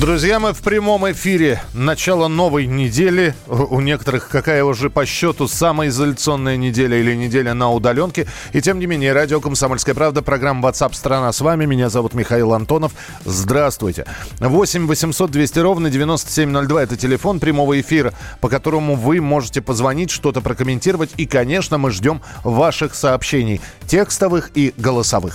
Друзья, мы в прямом эфире. Начало новой недели. У некоторых какая уже по счету самая изоляционная неделя или неделя на удаленке. И тем не менее, радио «Комсомольская правда», программа WhatsApp страна с вами. Меня зовут Михаил Антонов. Здравствуйте. 8 800 200 ровно 9702. Это телефон прямого эфира, по которому вы можете позвонить, что-то прокомментировать. И, конечно, мы ждем ваших сообщений. Текстовых и голосовых.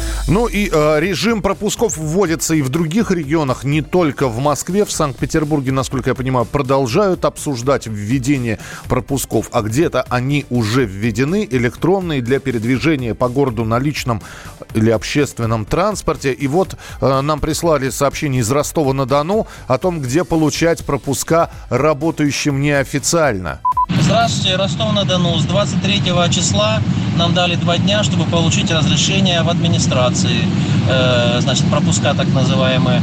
Ну и э, режим пропусков вводится и в других регионах, не только в Москве. В Санкт-Петербурге, насколько я понимаю, продолжают обсуждать введение пропусков, а где-то они уже введены, электронные для передвижения по городу на личном или общественном транспорте. И вот э, нам прислали сообщение из Ростова-на-Дону о том, где получать пропуска работающим неофициально. Здравствуйте, Ростов-на-Дону. С 23 числа нам дали два дня, чтобы получить разрешение в администрации. Э, значит, пропуска так называемые.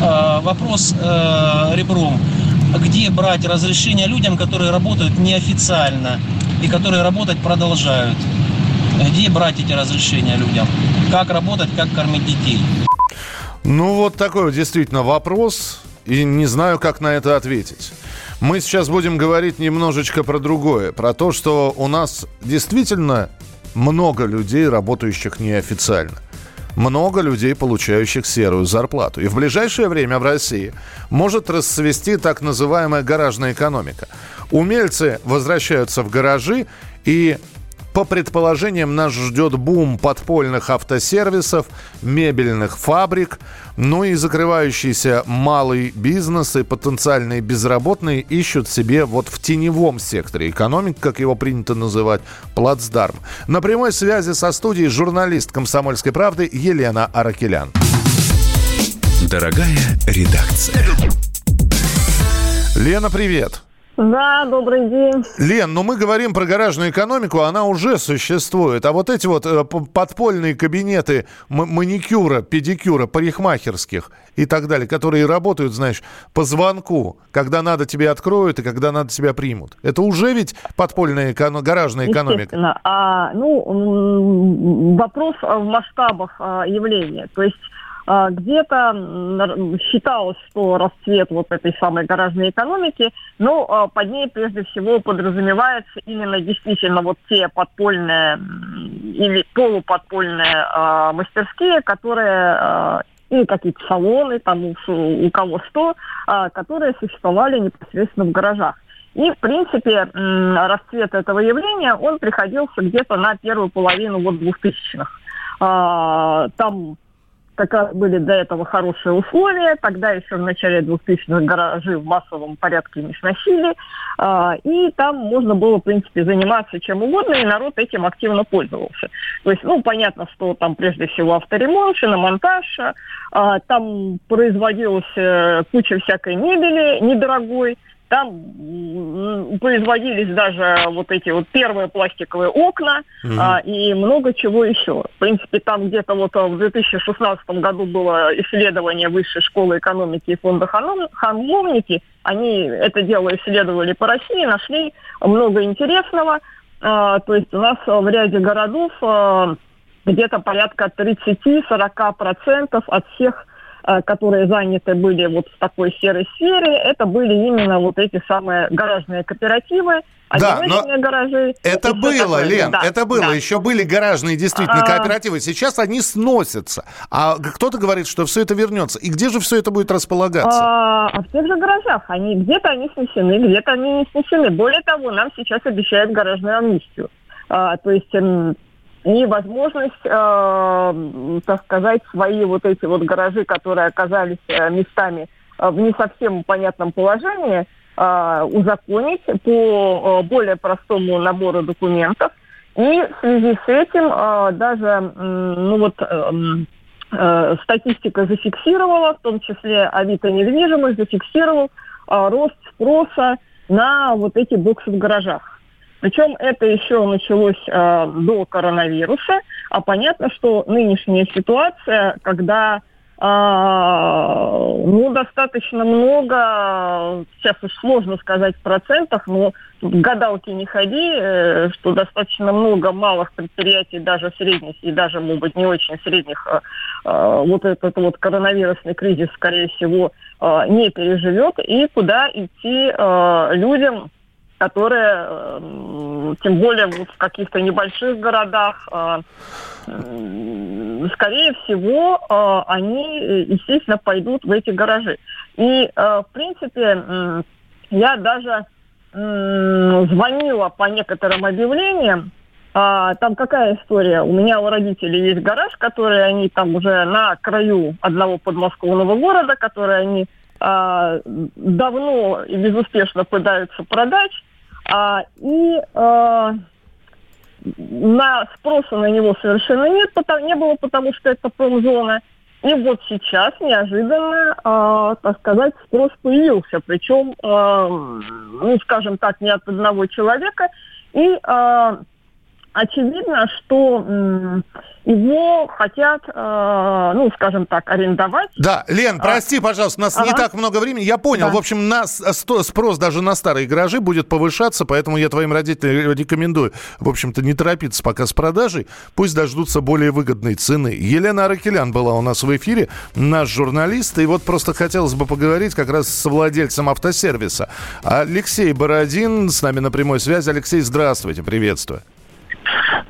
Э, вопрос э, ребром. Где брать разрешение людям, которые работают неофициально и которые работать продолжают? Где брать эти разрешения людям? Как работать, как кормить детей? Ну, вот такой действительно вопрос. И не знаю, как на это ответить. Мы сейчас будем говорить немножечко про другое. Про то, что у нас действительно много людей, работающих неофициально. Много людей, получающих серую зарплату. И в ближайшее время в России может расцвести так называемая гаражная экономика. Умельцы возвращаются в гаражи и по предположениям, нас ждет бум подпольных автосервисов, мебельных фабрик, ну и закрывающийся малый бизнес и потенциальные безработные ищут себе вот в теневом секторе экономики, как его принято называть, плацдарм. На прямой связи со студией журналист «Комсомольской правды» Елена Аракелян. Дорогая редакция. Лена, привет. Да, добрый день. Лен, ну мы говорим про гаражную экономику, она уже существует. А вот эти вот э, подпольные кабинеты маникюра, педикюра, парикмахерских и так далее, которые работают, знаешь, по звонку, когда надо тебе откроют и когда надо тебя примут. Это уже ведь подпольная эко- гаражная экономика. А, ну, вопрос в масштабах а, явления. То есть где-то считалось, что расцвет вот этой самой гаражной экономики, но а, под ней прежде всего подразумевается именно действительно вот те подпольные или полуподпольные а, мастерские, которые или какие-то салоны, там у кого что, которые существовали непосредственно в гаражах. И, в принципе, расцвет этого явления, он приходился где-то на первую половину вот двухтысячных. Там как были до этого хорошие условия. Тогда еще в начале 2000-х гаражи в массовом порядке не сносили. А, и там можно было, в принципе, заниматься чем угодно, и народ этим активно пользовался. То есть, ну, понятно, что там прежде всего авторемонт, шиномонтаж, а, там производилась э, куча всякой мебели недорогой, там производились даже вот эти вот первые пластиковые окна угу. а, и много чего еще. В принципе, там где-то вот в 2016 году было исследование Высшей школы экономики и фонда Ханловники. Они это дело исследовали по России, нашли много интересного. А, то есть у нас в ряде городов а, где-то порядка 30-40% от всех которые заняты были вот в такой серой сфере, это были именно вот эти самые гаражные кооперативы, да, но гаражи. Это было, такое. Лен, да, это было. Да. Еще были гаражные действительно а... кооперативы. Сейчас они сносятся. А кто-то говорит, что все это вернется. И где же все это будет располагаться? А, а в тех же гаражах. Они где-то они снесены, где-то они не снесены. Более того, нам сейчас обещают гаражную амнистию. А, то есть и возможность, э, так сказать, свои вот эти вот гаражи, которые оказались э, местами э, в не совсем понятном положении, э, узаконить по э, более простому набору документов. И в связи с этим э, даже, ну вот, э, э, статистика зафиксировала, в том числе Авито недвижимость зафиксировал рост спроса на вот эти боксы в гаражах. Причем это еще началось э, до коронавируса, а понятно, что нынешняя ситуация, когда а, ну, достаточно много, сейчас уж сложно сказать в процентах, но гадалки не ходи, э, что достаточно много малых предприятий, даже средних и даже, может быть, не очень средних, а, а, вот этот вот коронавирусный кризис, скорее всего, не переживет, и куда идти людям, которые, э, тем более в каких-то небольших городах, скорее всего, э, они, естественно, пойдут в эти гаражи. И, э, в принципе, я даже звонила по некоторым объявлениям, а, там какая история? У меня у родителей есть гараж, который они там уже на краю одного подмосковного города, который они а, давно и безуспешно пытаются продать. А, и а, на спроса на него совершенно нет, потому, не было, потому что это промзона. И вот сейчас неожиданно, э, так сказать, спрос появился. Причем, э, ну, скажем так, не от одного человека. И э, очевидно, что его хотят, э, ну, скажем так, арендовать. Да, Лен, а. прости, пожалуйста, у нас ага. не так много времени. Я понял. Да. В общем, нас спрос даже на старые гаражи будет повышаться, поэтому я твоим родителям рекомендую, в общем-то, не торопиться пока с продажей. Пусть дождутся более выгодной цены. Елена Аракелян была у нас в эфире, наш журналист. И вот просто хотелось бы поговорить как раз с владельцем автосервиса. Алексей Бородин с нами на прямой связи. Алексей, здравствуйте, приветствую.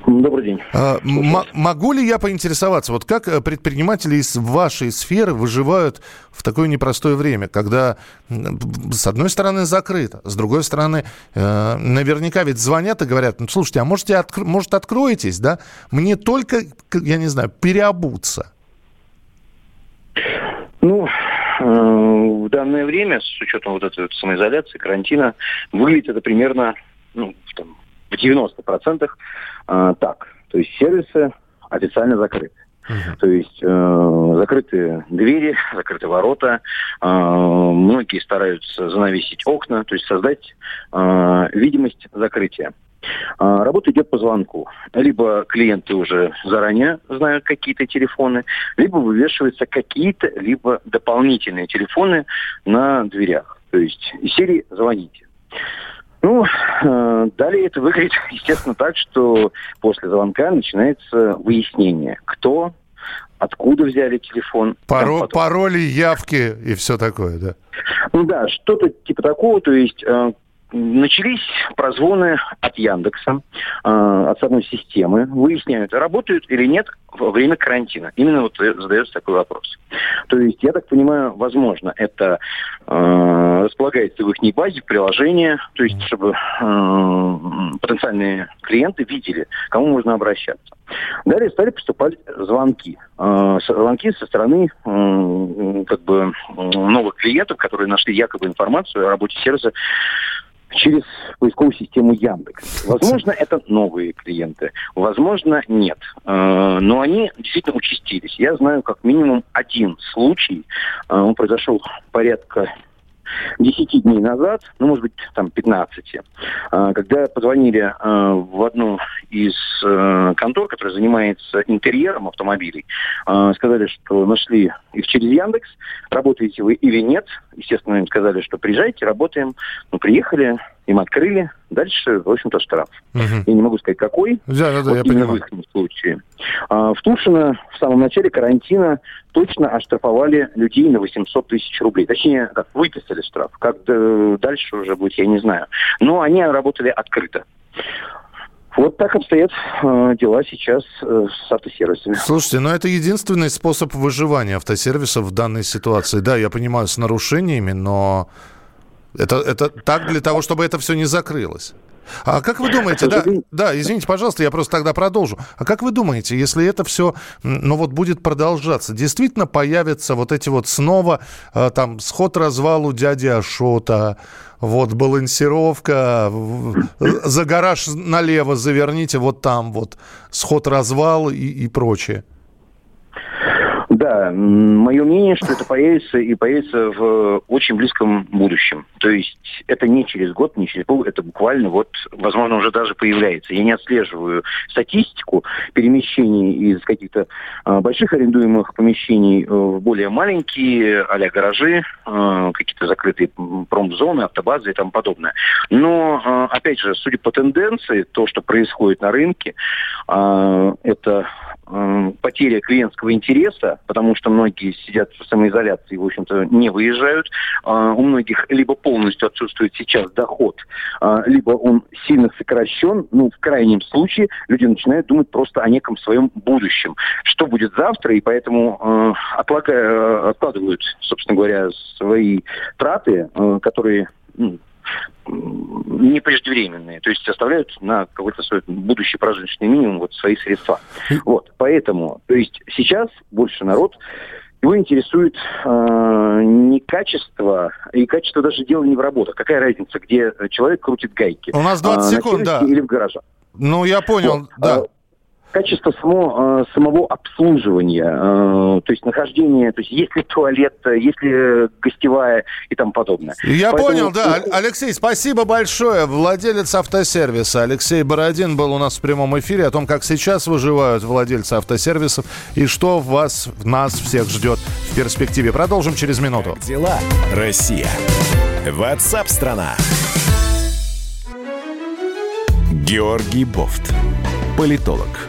Добрый день. А, могу ли я поинтересоваться, вот как э, предприниматели из вашей сферы выживают в такое непростое время, когда с одной стороны закрыто, с другой стороны э, наверняка ведь звонят и говорят, ну слушайте, а можете откр- может откроетесь, да? Мне только, я не знаю, переобуться. Ну, э, в данное время, с учетом вот этой вот самоизоляции, карантина, выглядит это примерно ну, там, в 90% э, так. То есть сервисы официально закрыты. Uh-huh. То есть э, закрыты двери, закрыты ворота, э, многие стараются занавесить окна, то есть создать э, видимость закрытия. Э, работа идет по звонку. Либо клиенты уже заранее знают какие-то телефоны, либо вывешиваются какие-то, либо дополнительные телефоны на дверях. То есть из серии «Звоните». Ну, э, далее это выглядит, естественно, так, что после звонка начинается выяснение, кто, откуда взяли телефон. Паро- пароли, явки и все такое, да? Ну да, что-то типа такого, то есть э, начались прозвоны от Яндекса, э, от самой системы, выясняют, работают или нет во время карантина. Именно вот задается такой вопрос. То есть, я так понимаю, возможно, это э, располагается в их базе, приложение, то есть, чтобы э, потенциальные клиенты видели, кому можно обращаться. Далее стали поступать звонки. Э, звонки со стороны как бы новых клиентов, которые нашли якобы информацию о работе сервиса через поисковую систему Яндекс. Возможно, это новые клиенты, возможно, нет. Э, но они действительно участились. Я знаю как минимум один случай, э, он произошел порядка 10 дней назад, ну, может быть, там, 15, э, когда позвонили в одну из контор, которая занимается интерьером автомобилей, сказали, что нашли их через Яндекс, работаете вы или нет. Естественно, им сказали, что приезжайте, работаем. Ну, приехали, им открыли. Дальше, в общем-то, штраф. Угу. Я не могу сказать, какой. Да, да, да, вот я именно понимаю. в их случае. А, в Тушино в самом начале карантина точно оштрафовали людей на 800 тысяч рублей. Точнее, как выписали штраф. Как дальше уже будет, я не знаю. Но они работали открыто. Вот так обстоят э, дела сейчас э, с автосервисами. Слушайте, но ну это единственный способ выживания автосервисов в данной ситуации. Да, я понимаю, с нарушениями, но это, это так для того, чтобы это все не закрылось. А как вы думаете, да, да, извините, пожалуйста, я просто тогда продолжу. А как вы думаете, если это все, ну вот будет продолжаться, действительно появятся вот эти вот снова э, там сход-развал у дяди Ашота, вот балансировка, за гараж налево заверните, вот там вот сход-развал и, и прочее? Да, мое мнение, что это появится и появится в очень близком будущем. То есть это не через год, не через пол, это буквально вот, возможно, уже даже появляется. Я не отслеживаю статистику перемещений из каких-то э, больших арендуемых помещений в более маленькие, а гаражи, э, какие-то закрытые промзоны, автобазы и тому подобное. Но, э, опять же, судя по тенденции, то, что происходит на рынке, э, это э, потеря клиентского интереса, потому что многие сидят в самоизоляции и, в общем-то, не выезжают. Э, у многих либо полностью отсутствует сейчас доход, э, либо он сильно сокращен. Ну, в крайнем случае люди начинают думать просто о неком своем будущем. Что будет завтра, и поэтому э, отлагая, откладывают, собственно говоря, свои траты, э, которые не преждевременные, то есть оставляют на какой-то свой будущий прожиточный минимум вот свои средства. Вот, поэтому, то есть сейчас больше народ его интересует э, не качество, и качество даже дела не в работах. Какая разница, где человек крутит гайки? У нас 20 э, секунд, да. Или в гараже. Ну, я понял, вот, да. Качество само, э, самого обслуживания, э, то есть нахождение, то есть есть ли туалет, есть ли гостевая и тому подобное. Я Поэтому... понял, да. Алексей, спасибо большое. Владелец автосервиса Алексей Бородин был у нас в прямом эфире о том, как сейчас выживают владельцы автосервисов и что вас, нас всех ждет в перспективе. Продолжим через минуту. Как дела, Россия? Ватсап-страна! Георгий Бофт. Политолог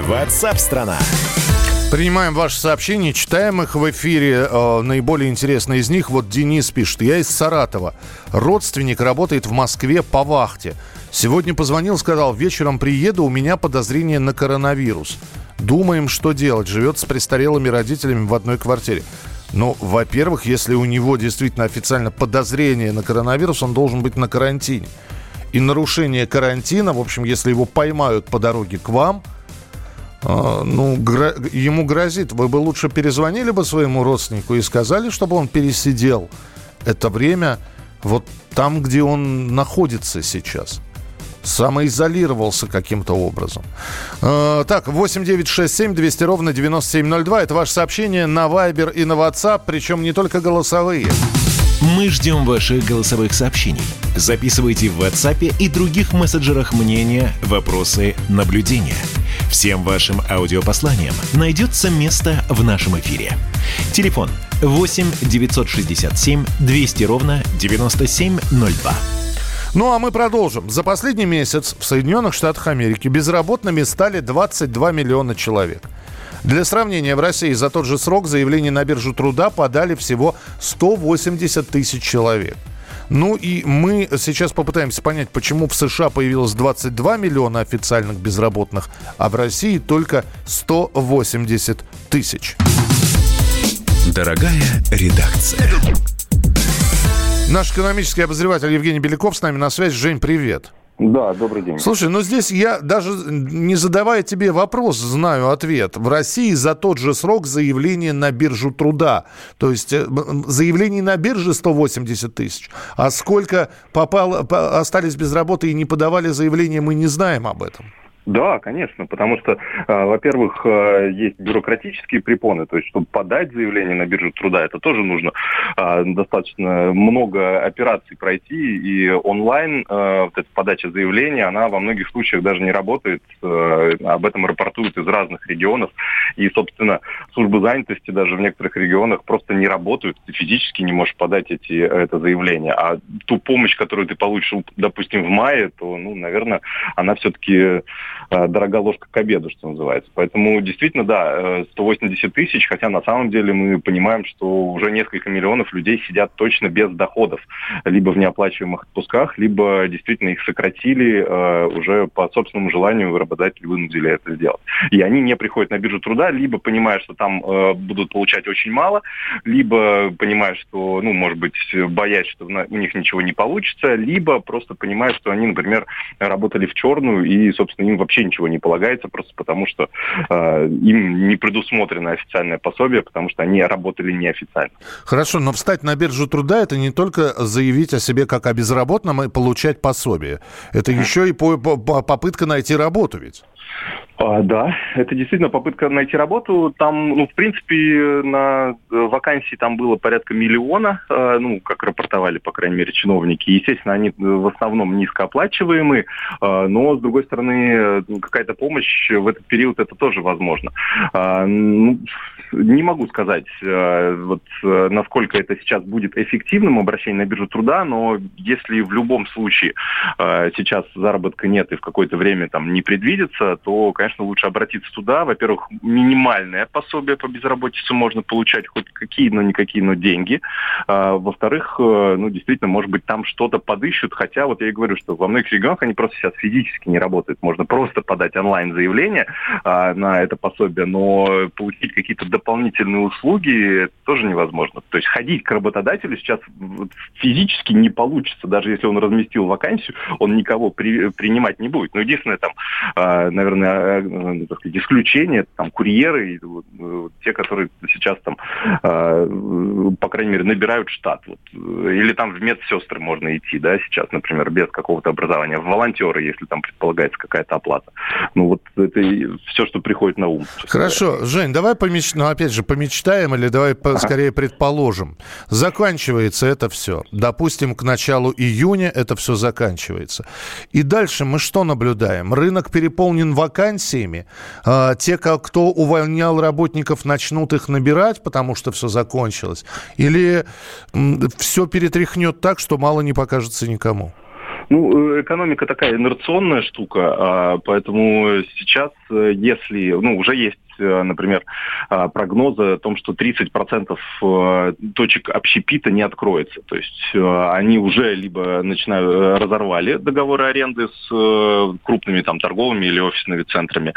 Ватсап-страна! Принимаем ваши сообщения, читаем их в эфире. Э, наиболее интересные из них. Вот Денис пишет. Я из Саратова. Родственник работает в Москве по вахте. Сегодня позвонил, сказал, вечером приеду, у меня подозрение на коронавирус. Думаем, что делать. Живет с престарелыми родителями в одной квартире. Ну, во-первых, если у него действительно официально подозрение на коронавирус, он должен быть на карантине. И нарушение карантина, в общем, если его поймают по дороге к вам – ну, гро- ему грозит. Вы бы лучше перезвонили бы своему родственнику и сказали, чтобы он пересидел это время вот там, где он находится сейчас. Самоизолировался каким-то образом. Э, так, 8967 200 ровно 9702. Это ваше сообщение на Viber и на WhatsApp, причем не только голосовые. Мы ждем ваших голосовых сообщений. Записывайте в WhatsApp и других мессенджерах мнения, вопросы, наблюдения – Всем вашим аудиопосланиям найдется место в нашем эфире. Телефон 8 967 200 ровно 9702. Ну а мы продолжим. За последний месяц в Соединенных Штатах Америки безработными стали 22 миллиона человек. Для сравнения, в России за тот же срок заявление на биржу труда подали всего 180 тысяч человек. Ну и мы сейчас попытаемся понять, почему в США появилось 22 миллиона официальных безработных, а в России только 180 тысяч. Дорогая редакция. Наш экономический обозреватель Евгений Беляков с нами на связи. Жень, привет. Да, добрый день. Слушай, ну здесь я даже не задавая тебе вопрос, знаю ответ. В России за тот же срок заявление на биржу труда. То есть э, заявлений на бирже 180 тысяч. А сколько попало, остались без работы и не подавали заявление, мы не знаем об этом. Да, конечно, потому что, э, во-первых, э, есть бюрократические препоны, то есть, чтобы подать заявление на биржу труда, это тоже нужно э, достаточно много операций пройти, и онлайн э, вот эта подача заявления, она во многих случаях даже не работает, э, об этом рапортуют из разных регионов, и, собственно, службы занятости даже в некоторых регионах просто не работают, ты физически не можешь подать эти, это заявление, а ту помощь, которую ты получишь, допустим, в мае, то, ну, наверное, она все-таки дорога ложка к обеду, что называется. Поэтому действительно, да, 180 тысяч, хотя на самом деле мы понимаем, что уже несколько миллионов людей сидят точно без доходов, либо в неоплачиваемых отпусках, либо действительно их сократили уже по собственному желанию работодатели вынудили это сделать. И они не приходят на биржу труда, либо понимая, что там будут получать очень мало, либо понимая, что, ну, может быть, боясь, что у них ничего не получится, либо просто понимая, что они, например, работали в черную, и, собственно, им вообще ничего не полагается, просто потому что э, им не предусмотрено официальное пособие, потому что они работали неофициально. Хорошо, но встать на биржу труда – это не только заявить о себе как о безработном и получать пособие. Это еще и по, по, попытка найти работу ведь. А, да, это действительно попытка найти работу. Там, ну, в принципе, на вакансии там было порядка миллиона, э, ну, как рапортовали, по крайней мере, чиновники. Естественно, они в основном низкооплачиваемые, э, но, с другой стороны, какая-то помощь в этот период это тоже возможно. А, ну, не могу сказать, э, вот, насколько это сейчас будет эффективным обращение на биржу труда, но если в любом случае сейчас заработка нет и в какое-то время там не предвидится, то, конечно, лучше обратиться туда. Во-первых, минимальное пособие по безработице можно получать, хоть какие, но никакие, но деньги. Во-вторых, э, ну, действительно, может быть, там что-то подыщут, хотя вот я и говорю, что во многих регионах они просто сейчас физически не работают. Можно просто подать онлайн-заявление на это пособие, но получить какие-то услуги тоже невозможно. То есть ходить к работодателю сейчас физически не получится, даже если он разместил вакансию, он никого при, принимать не будет. Ну, единственное, там, а, наверное, ну, так сказать, исключения, там, курьеры, те, которые сейчас там, э, по крайней мере, набирают штат. Вот. Или там в медсестры можно идти, да, сейчас, например, без какого-то образования. В волонтеры, если там предполагается какая-то оплата. Ну, вот это все, что приходит на ум. Хорошо, говоря. Жень, давай помечтаем, опять же, помечтаем или давай ага. скорее предположим. Заканчивается это все. Допустим, к началу июня это все заканчивается. И дальше мы что наблюдаем? Рынок переполнен вакансиями. А, те, кто увольнял работников, начнут их набирать, потому что все закончилось? Или все перетряхнет так, что мало не покажется никому? Ну, э, экономика такая инерционная штука, а, поэтому сейчас, э, если, ну, уже есть например, э, прогнозы о том, что 30% э, точек общепита не откроется. То есть они уже либо начинают разорвали договоры аренды с крупными там торговыми или офисными центрами,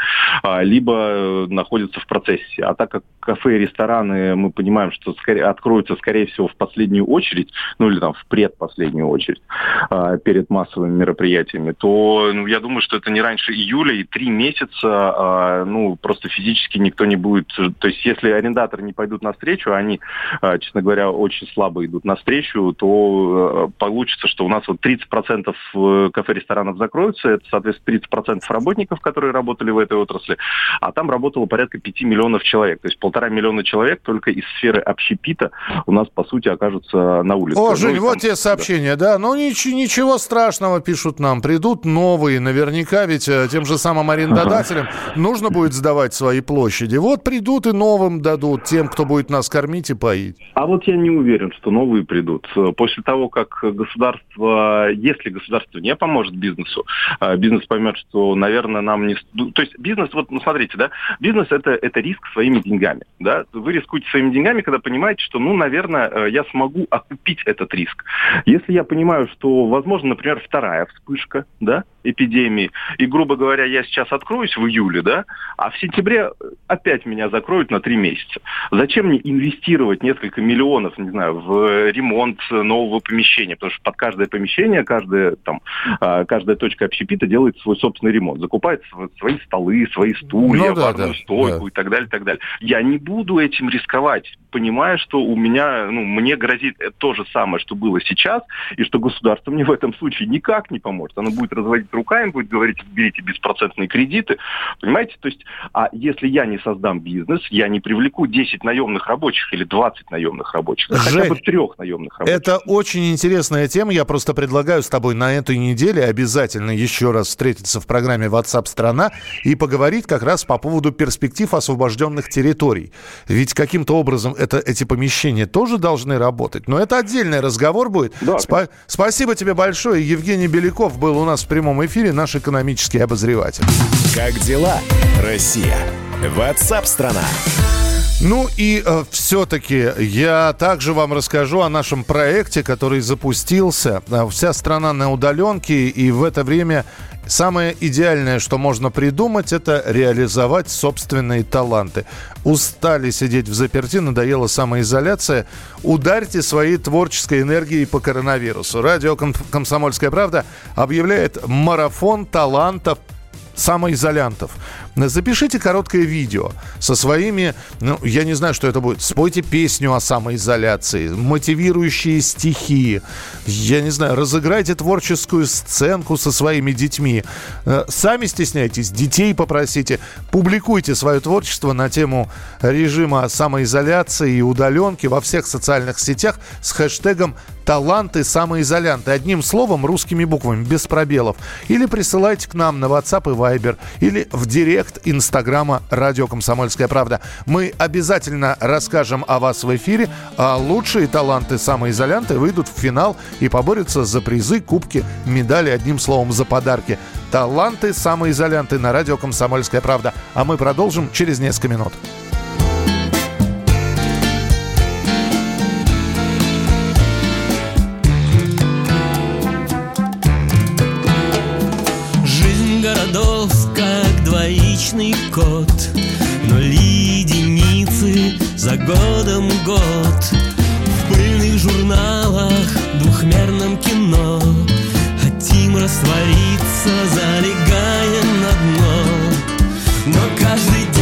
либо находятся в процессе. А так как кафе и рестораны, мы понимаем, что скорее, откроются, скорее всего, в последнюю очередь, ну или там в предпоследнюю очередь перед массовыми мероприятиями, то ну, я думаю, что это не раньше июля и три месяца, ну, просто физически практически никто не будет... То есть если арендаторы не пойдут навстречу, а они, а, честно говоря, очень слабо идут навстречу, то э, получится, что у нас вот 30% э, кафе-ресторанов закроются, это, соответственно, 30% работников, которые работали в этой отрасли, а там работало порядка 5 миллионов человек. То есть полтора миллиона человек только из сферы общепита у нас, по сути, окажутся на улице. О, ну, Жень, вот те сообщения, да. да. Ну, ничего, ничего страшного, пишут нам. Придут новые, наверняка, ведь э, тем же самым арендодателям нужно будет сдавать свои площади площади. Вот придут и новым дадут, тем, кто будет нас кормить и поить. А вот я не уверен, что новые придут. После того, как государство, если государство не поможет бизнесу, а бизнес поймет, что, наверное, нам не... То есть бизнес, вот, ну, смотрите, да, бизнес это, это риск своими деньгами, да. Вы рискуете своими деньгами, когда понимаете, что, ну, наверное, э, я смогу окупить этот риск. Если я понимаю, что, возможно, например, вторая вспышка, да, эпидемии, и, грубо говоря, я сейчас откроюсь в июле, да, а в сентябре опять меня закроют на три месяца. Зачем мне инвестировать несколько миллионов, не знаю, в ремонт нового помещения? Потому что под каждое помещение, каждая, там, а, каждая точка общепита делает свой собственный ремонт. Закупает свои столы, свои стулья, ну, да, да, стойку да. и так далее, и так далее. Я не буду этим рисковать, понимая, что у меня, ну, мне грозит то же самое, что было сейчас, и что государство мне в этом случае никак не поможет. Оно будет разводить руками, будет говорить, берите беспроцентные кредиты, понимаете? То есть, а если я не создам бизнес, я не привлеку 10 наемных рабочих или 20 наемных рабочих, Жень, хотя бы трех наемных рабочих. Это очень интересная тема. Я просто предлагаю с тобой на этой неделе обязательно еще раз встретиться в программе WhatsApp страна и поговорить как раз по поводу перспектив освобожденных территорий. Ведь каким-то образом это, эти помещения тоже должны работать. Но это отдельный разговор будет. Да, Спа- спасибо тебе большое. Евгений Беляков был у нас в прямом в эфире наш экономический обозреватель. Как дела, Россия? Ватсап-страна! Ну и э, все-таки я также вам расскажу о нашем проекте, который запустился. Э, вся страна на удаленке, и в это время самое идеальное, что можно придумать, это реализовать собственные таланты. Устали сидеть в заперти, надоела самоизоляция. Ударьте своей творческой энергией по коронавирусу. Радио «Комсомольская правда» объявляет марафон талантов самоизолянтов. Запишите короткое видео со своими, ну, я не знаю, что это будет. Спойте песню о самоизоляции, мотивирующие стихи. Я не знаю, разыграйте творческую сценку со своими детьми. Э, сами стесняйтесь, детей попросите. Публикуйте свое творчество на тему режима самоизоляции и удаленки во всех социальных сетях с хэштегом таланты самоизолянты. Одним словом, русскими буквами, без пробелов. Или присылайте к нам на WhatsApp и Viber, или в директ директ Инстаграма «Радио Комсомольская правда». Мы обязательно расскажем о вас в эфире, а лучшие таланты самоизолянты выйдут в финал и поборются за призы, кубки, медали, одним словом, за подарки. Таланты самоизолянты на «Радио Комсомольская правда». А мы продолжим через несколько минут. Двоичный код Ноль единицы за годом год. В пыльных журналах, двухмерном кино Хотим раствориться, залегая на дно. Но каждый день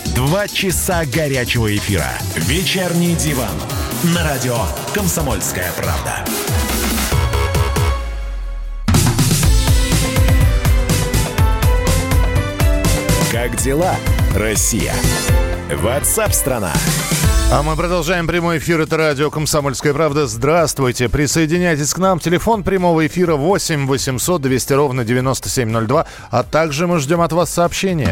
Два часа горячего эфира. Вечерний диван. На радио «Комсомольская правда». Как дела, Россия? Ватсап-страна! А мы продолжаем прямой эфир. Это радио «Комсомольская правда». Здравствуйте. Присоединяйтесь к нам. Телефон прямого эфира 8 800 200 ровно 9702. А также мы ждем от вас сообщения.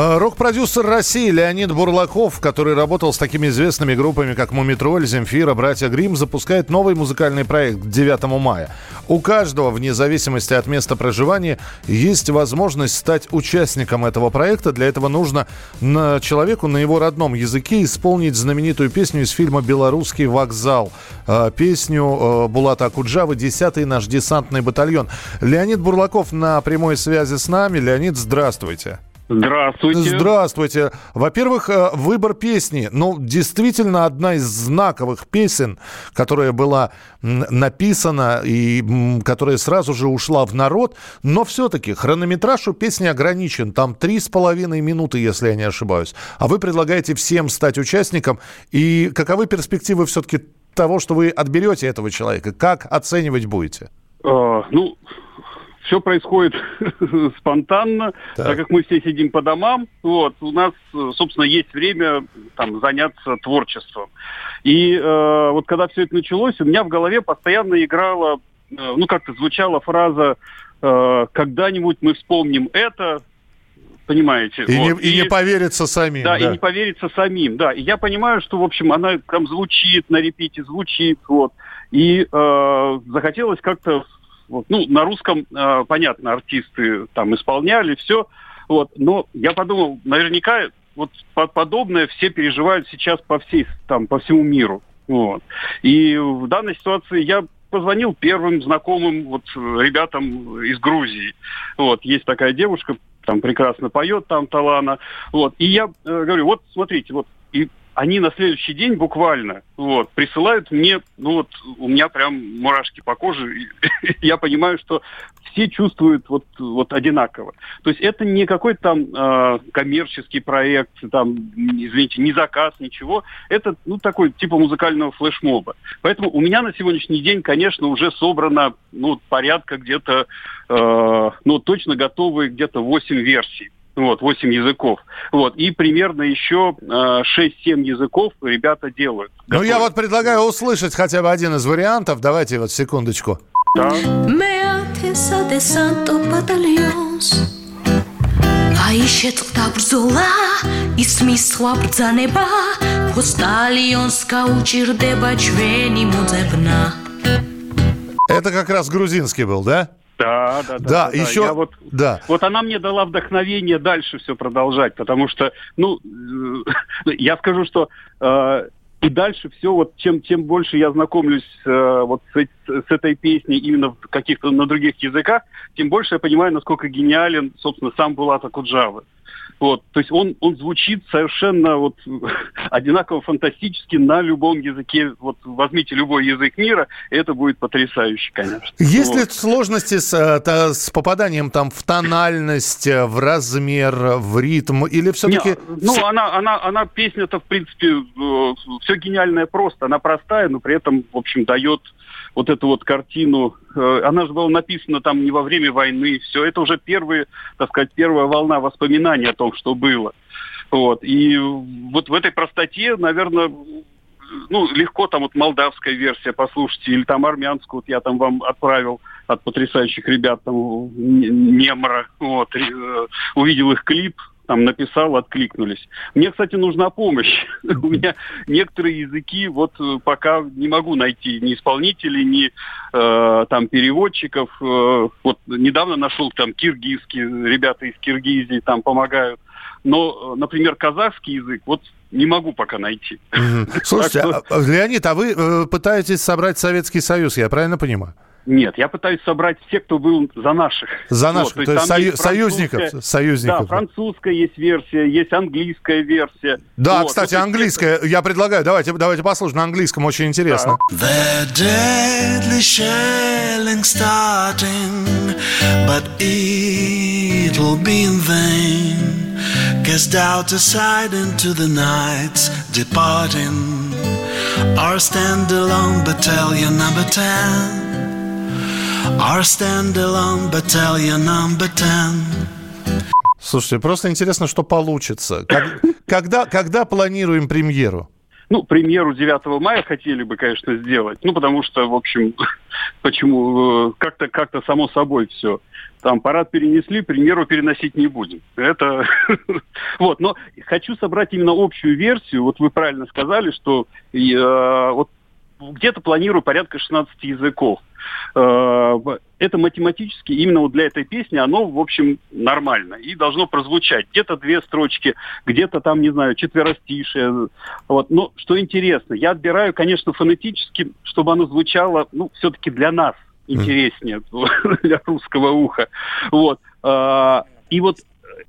А, Рок-продюсер России Леонид Бурлаков, который работал с такими известными группами, как Мумитроль, Земфира, Братья Грим, запускает новый музыкальный проект к 9 мая. У каждого, вне зависимости от места проживания, есть возможность стать участником этого проекта. Для этого нужно на человеку на его родном языке исполнить знаменитую песню из фильма «Белорусский вокзал». А, Песню э, Булата Акуджавы «Десятый наш десантный батальон». Леонид Бурлаков на прямой связи с нами. Леонид, здравствуйте. Здравствуйте. Здравствуйте. Во-первых, э, выбор песни. Ну, действительно, одна из знаковых песен, которая была написана и которая сразу же ушла в народ. Но все-таки хронометраж у песни ограничен. Там три с половиной минуты, если я не ошибаюсь. А вы предлагаете всем стать участником. И каковы перспективы все-таки того, что вы отберете этого человека? Как оценивать будете? Э, ну, все происходит спонтанно, Так. так. как мы все сидим по домам. Вот, у нас, собственно, есть время там заняться творчеством. И э, вот когда все это началось, у меня в голове постоянно играла, э, ну как-то звучала фраза э, «когда-нибудь мы вспомним это», понимаете? И, вот. не, и не поверится самим. Да, и не поверится самим, да. И я понимаю, что, в общем, она там звучит на репите, звучит, вот. И э, захотелось как-то, вот, ну, на русском, э, понятно, артисты там исполняли, все, вот. Но я подумал, наверняка вот по- подобное все переживают сейчас по всей, там, по всему миру, вот. И в данной ситуации я позвонил первым знакомым вот ребятам из Грузии. Вот, есть такая девушка, там прекрасно поет, там Талана. Вот. И я э, говорю, вот смотрите, вот и они на следующий день буквально вот, присылают мне, ну вот у меня прям мурашки по коже. Я понимаю, что все чувствуют вот, вот одинаково. То есть это не какой-то там э, коммерческий проект, там, извините, не заказ, ничего. Это ну такой типа музыкального флешмоба. Поэтому у меня на сегодняшний день, конечно, уже собрано ну, порядка где-то, э, ну точно готовы где-то 8 версий вот, 8 языков. Вот, и примерно еще э, 6-7 языков ребята делают. Ну, готовят. я вот предлагаю услышать хотя бы один из вариантов. Давайте вот секундочку. Да. Аишет табрзола, и смисла бзанеба, Посталионска учирдеба чвени мудзебна. Это как раз грузинский был, да? Да, да, да. Да, еще- Я вот, Да. вот она мне дала вдохновение дальше все продолжать, потому что, ну, э, я скажу, что э, и дальше все, вот чем, чем больше я знакомлюсь э, вот с, с этой песней именно в каких-то на других языках, тем больше я понимаю, насколько гениален, собственно, сам Булат Акуджава. Вот, то есть он, он звучит совершенно вот одинаково фантастически на любом языке. Вот возьмите любой язык мира, это будет потрясающе, конечно. Есть Вот. ли сложности с, э, с попаданием там в тональность, э, в размер, в ритм? Или все-таки... Не, ну, она, она, она песня-то, в принципе, все гениальное просто. Она простая, но при этом, в общем, дает вот эту вот картину. Э, Она же была написана там не во время войны. Все это уже первые, так сказать, первая волна воспоминаний о том, что было. Вот. И вот в этой простоте, наверное, ну, легко там вот молдавская версия послушать, или там армянскую, вот я там вам отправил от потрясающих ребят, там, Немра, вот, э, увидел их клип, там написал, откликнулись. Мне, кстати, нужна помощь. У меня некоторые языки вот э, пока не могу найти ни исполнителей, ни э, там переводчиков. Э, вот недавно нашел там киргизский, ребята из Киргизии там помогают. Но, э, например, казахский язык вот не могу пока найти. Слушайте, а, Леонид, а вы пытаетесь собрать Советский Союз, я правильно понимаю? Нет, я пытаюсь собрать всех, кто был за наших. За Вот, наших, то есть сою- есть союзников, союзников. Да, французская есть версия, есть английская версия. Да, Вот, кстати, то есть английская. Я предлагаю, давайте, давайте послушаем на английском, очень интересно. Cast out aside into the departing. Our standalone battalion number 10. Our standalone battalion number 10. Слушайте, просто интересно, что получится. Как- когда, когда планируем премьеру? ну, премьеру 9 мая хотели бы, конечно, сделать. Ну, потому что, в общем, почему, э, как-то как само собой все. Там парад перенесли, премьеру переносить не будем. Это вот. Но хочу собрать именно общую версию. Вот вы правильно сказали, что э, вот где-то планирую порядка 16 языков. Э, это математически именно вот для этой песни оно, в общем, нормально и должно прозвучать. Где-то две строчки, где-то там, не знаю, четверостишие. Вот. Но что интересно, я отбираю, конечно, фонетически, чтобы оно звучало, ну, все-таки для нас интереснее, для русского уха. Вот. Э, и вот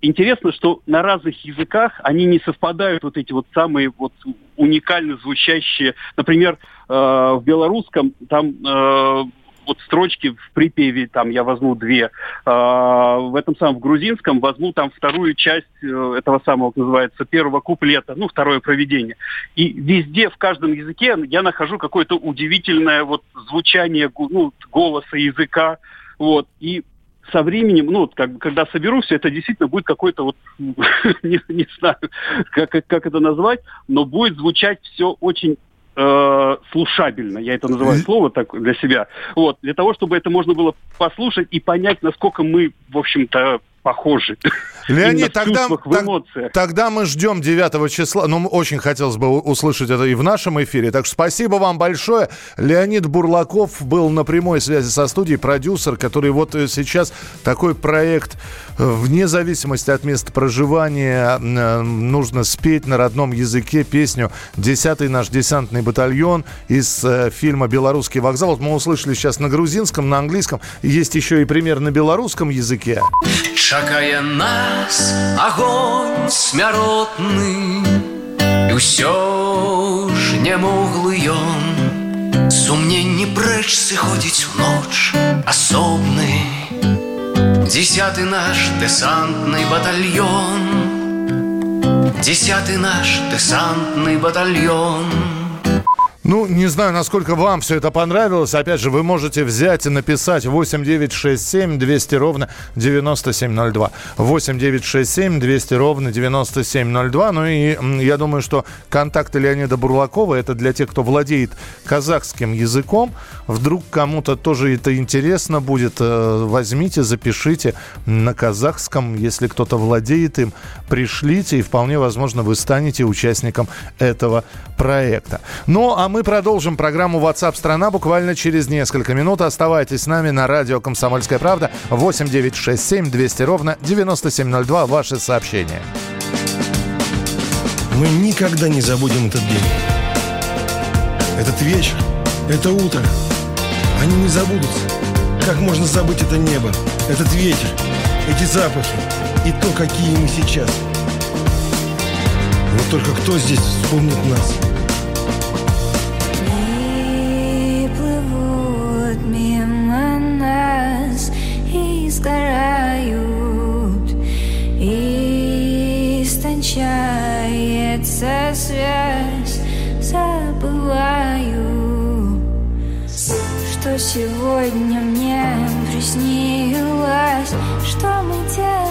интересно, что на разных языках они не совпадают вот эти вот самые вот уникально звучащие. Например, э, в белорусском там э, вот строчки в припеве, там я возьму две. Э, в этом самом в грузинском возьму там вторую часть э, этого самого, называется, первого куплета, ну, второе проведение. И везде, в каждом языке я нахожу какое-то удивительное вот звучание ну, голоса, языка. Вот. И со временем, ну, вот, как, когда соберу все, это действительно будет какой-то вот, не, не знаю, как, как это назвать, но будет звучать все очень э, слушабельно, я это называю слово так для себя, вот, для того, чтобы это можно было послушать и понять, насколько мы, в общем-то, похожи. Леонид, тогда, так, тогда мы ждем 9 числа. Ну, очень хотелось бы услышать это и в нашем эфире. Так что спасибо вам большое. Леонид Бурлаков был на прямой связи со студией, продюсер, который вот э, сейчас такой проект э, вне зависимости от места проживания э, нужно спеть на родном языке песню «Десятый наш десантный батальон» из фильма «Белорусский вокзал». Вот мы услышали сейчас на грузинском, на английском. Есть еще и пример на белорусском языке Чакае нас огонь смяротны І ўсё ж немоглы ён Сумненні прэч сыходзіць у ноч асобны Десятый наш десантный батальон Десятый наш десантный батальон ну, не знаю, насколько вам все это понравилось. Опять же, вы можете взять и написать 8967 200 ровно 9702. 8967 200 ровно 9702. Ну и я думаю, что контакты Леонида Бурлакова это для тех, кто владеет казахским языком. Вдруг кому-то тоже это интересно будет. Э, возьмите, запишите на казахском. Если кто-то владеет им, пришлите. И вполне возможно, вы станете участником этого проекта. Ну, а мы продолжим программу WhatsApp страна буквально через несколько минут. Оставайтесь с нами на радио «Комсомольская правда» 8967 200 ровно 9702. Ваши сообщения. Мы никогда не забудем этот день. Этот вечер, это утро. Они не забудутся. Как можно забыть это небо, этот ветер, эти запахи и то, какие мы сейчас. Вот только кто здесь вспомнит нас – сгорают Истончается связь. Забываю Что сегодня мне приснилось Что мы делали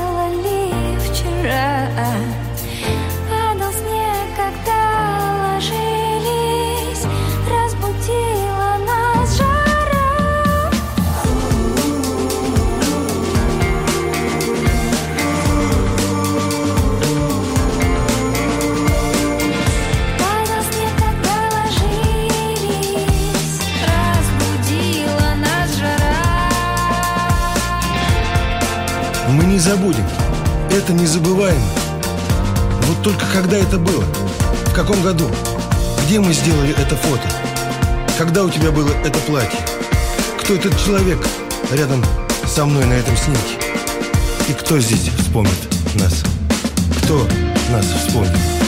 забудем. Это незабываемо. Вот только когда это было? В каком году? Где мы сделали это фото? Когда у тебя было это платье? Кто этот человек рядом со мной на этом снимке? И кто здесь вспомнит нас? Кто нас вспомнит?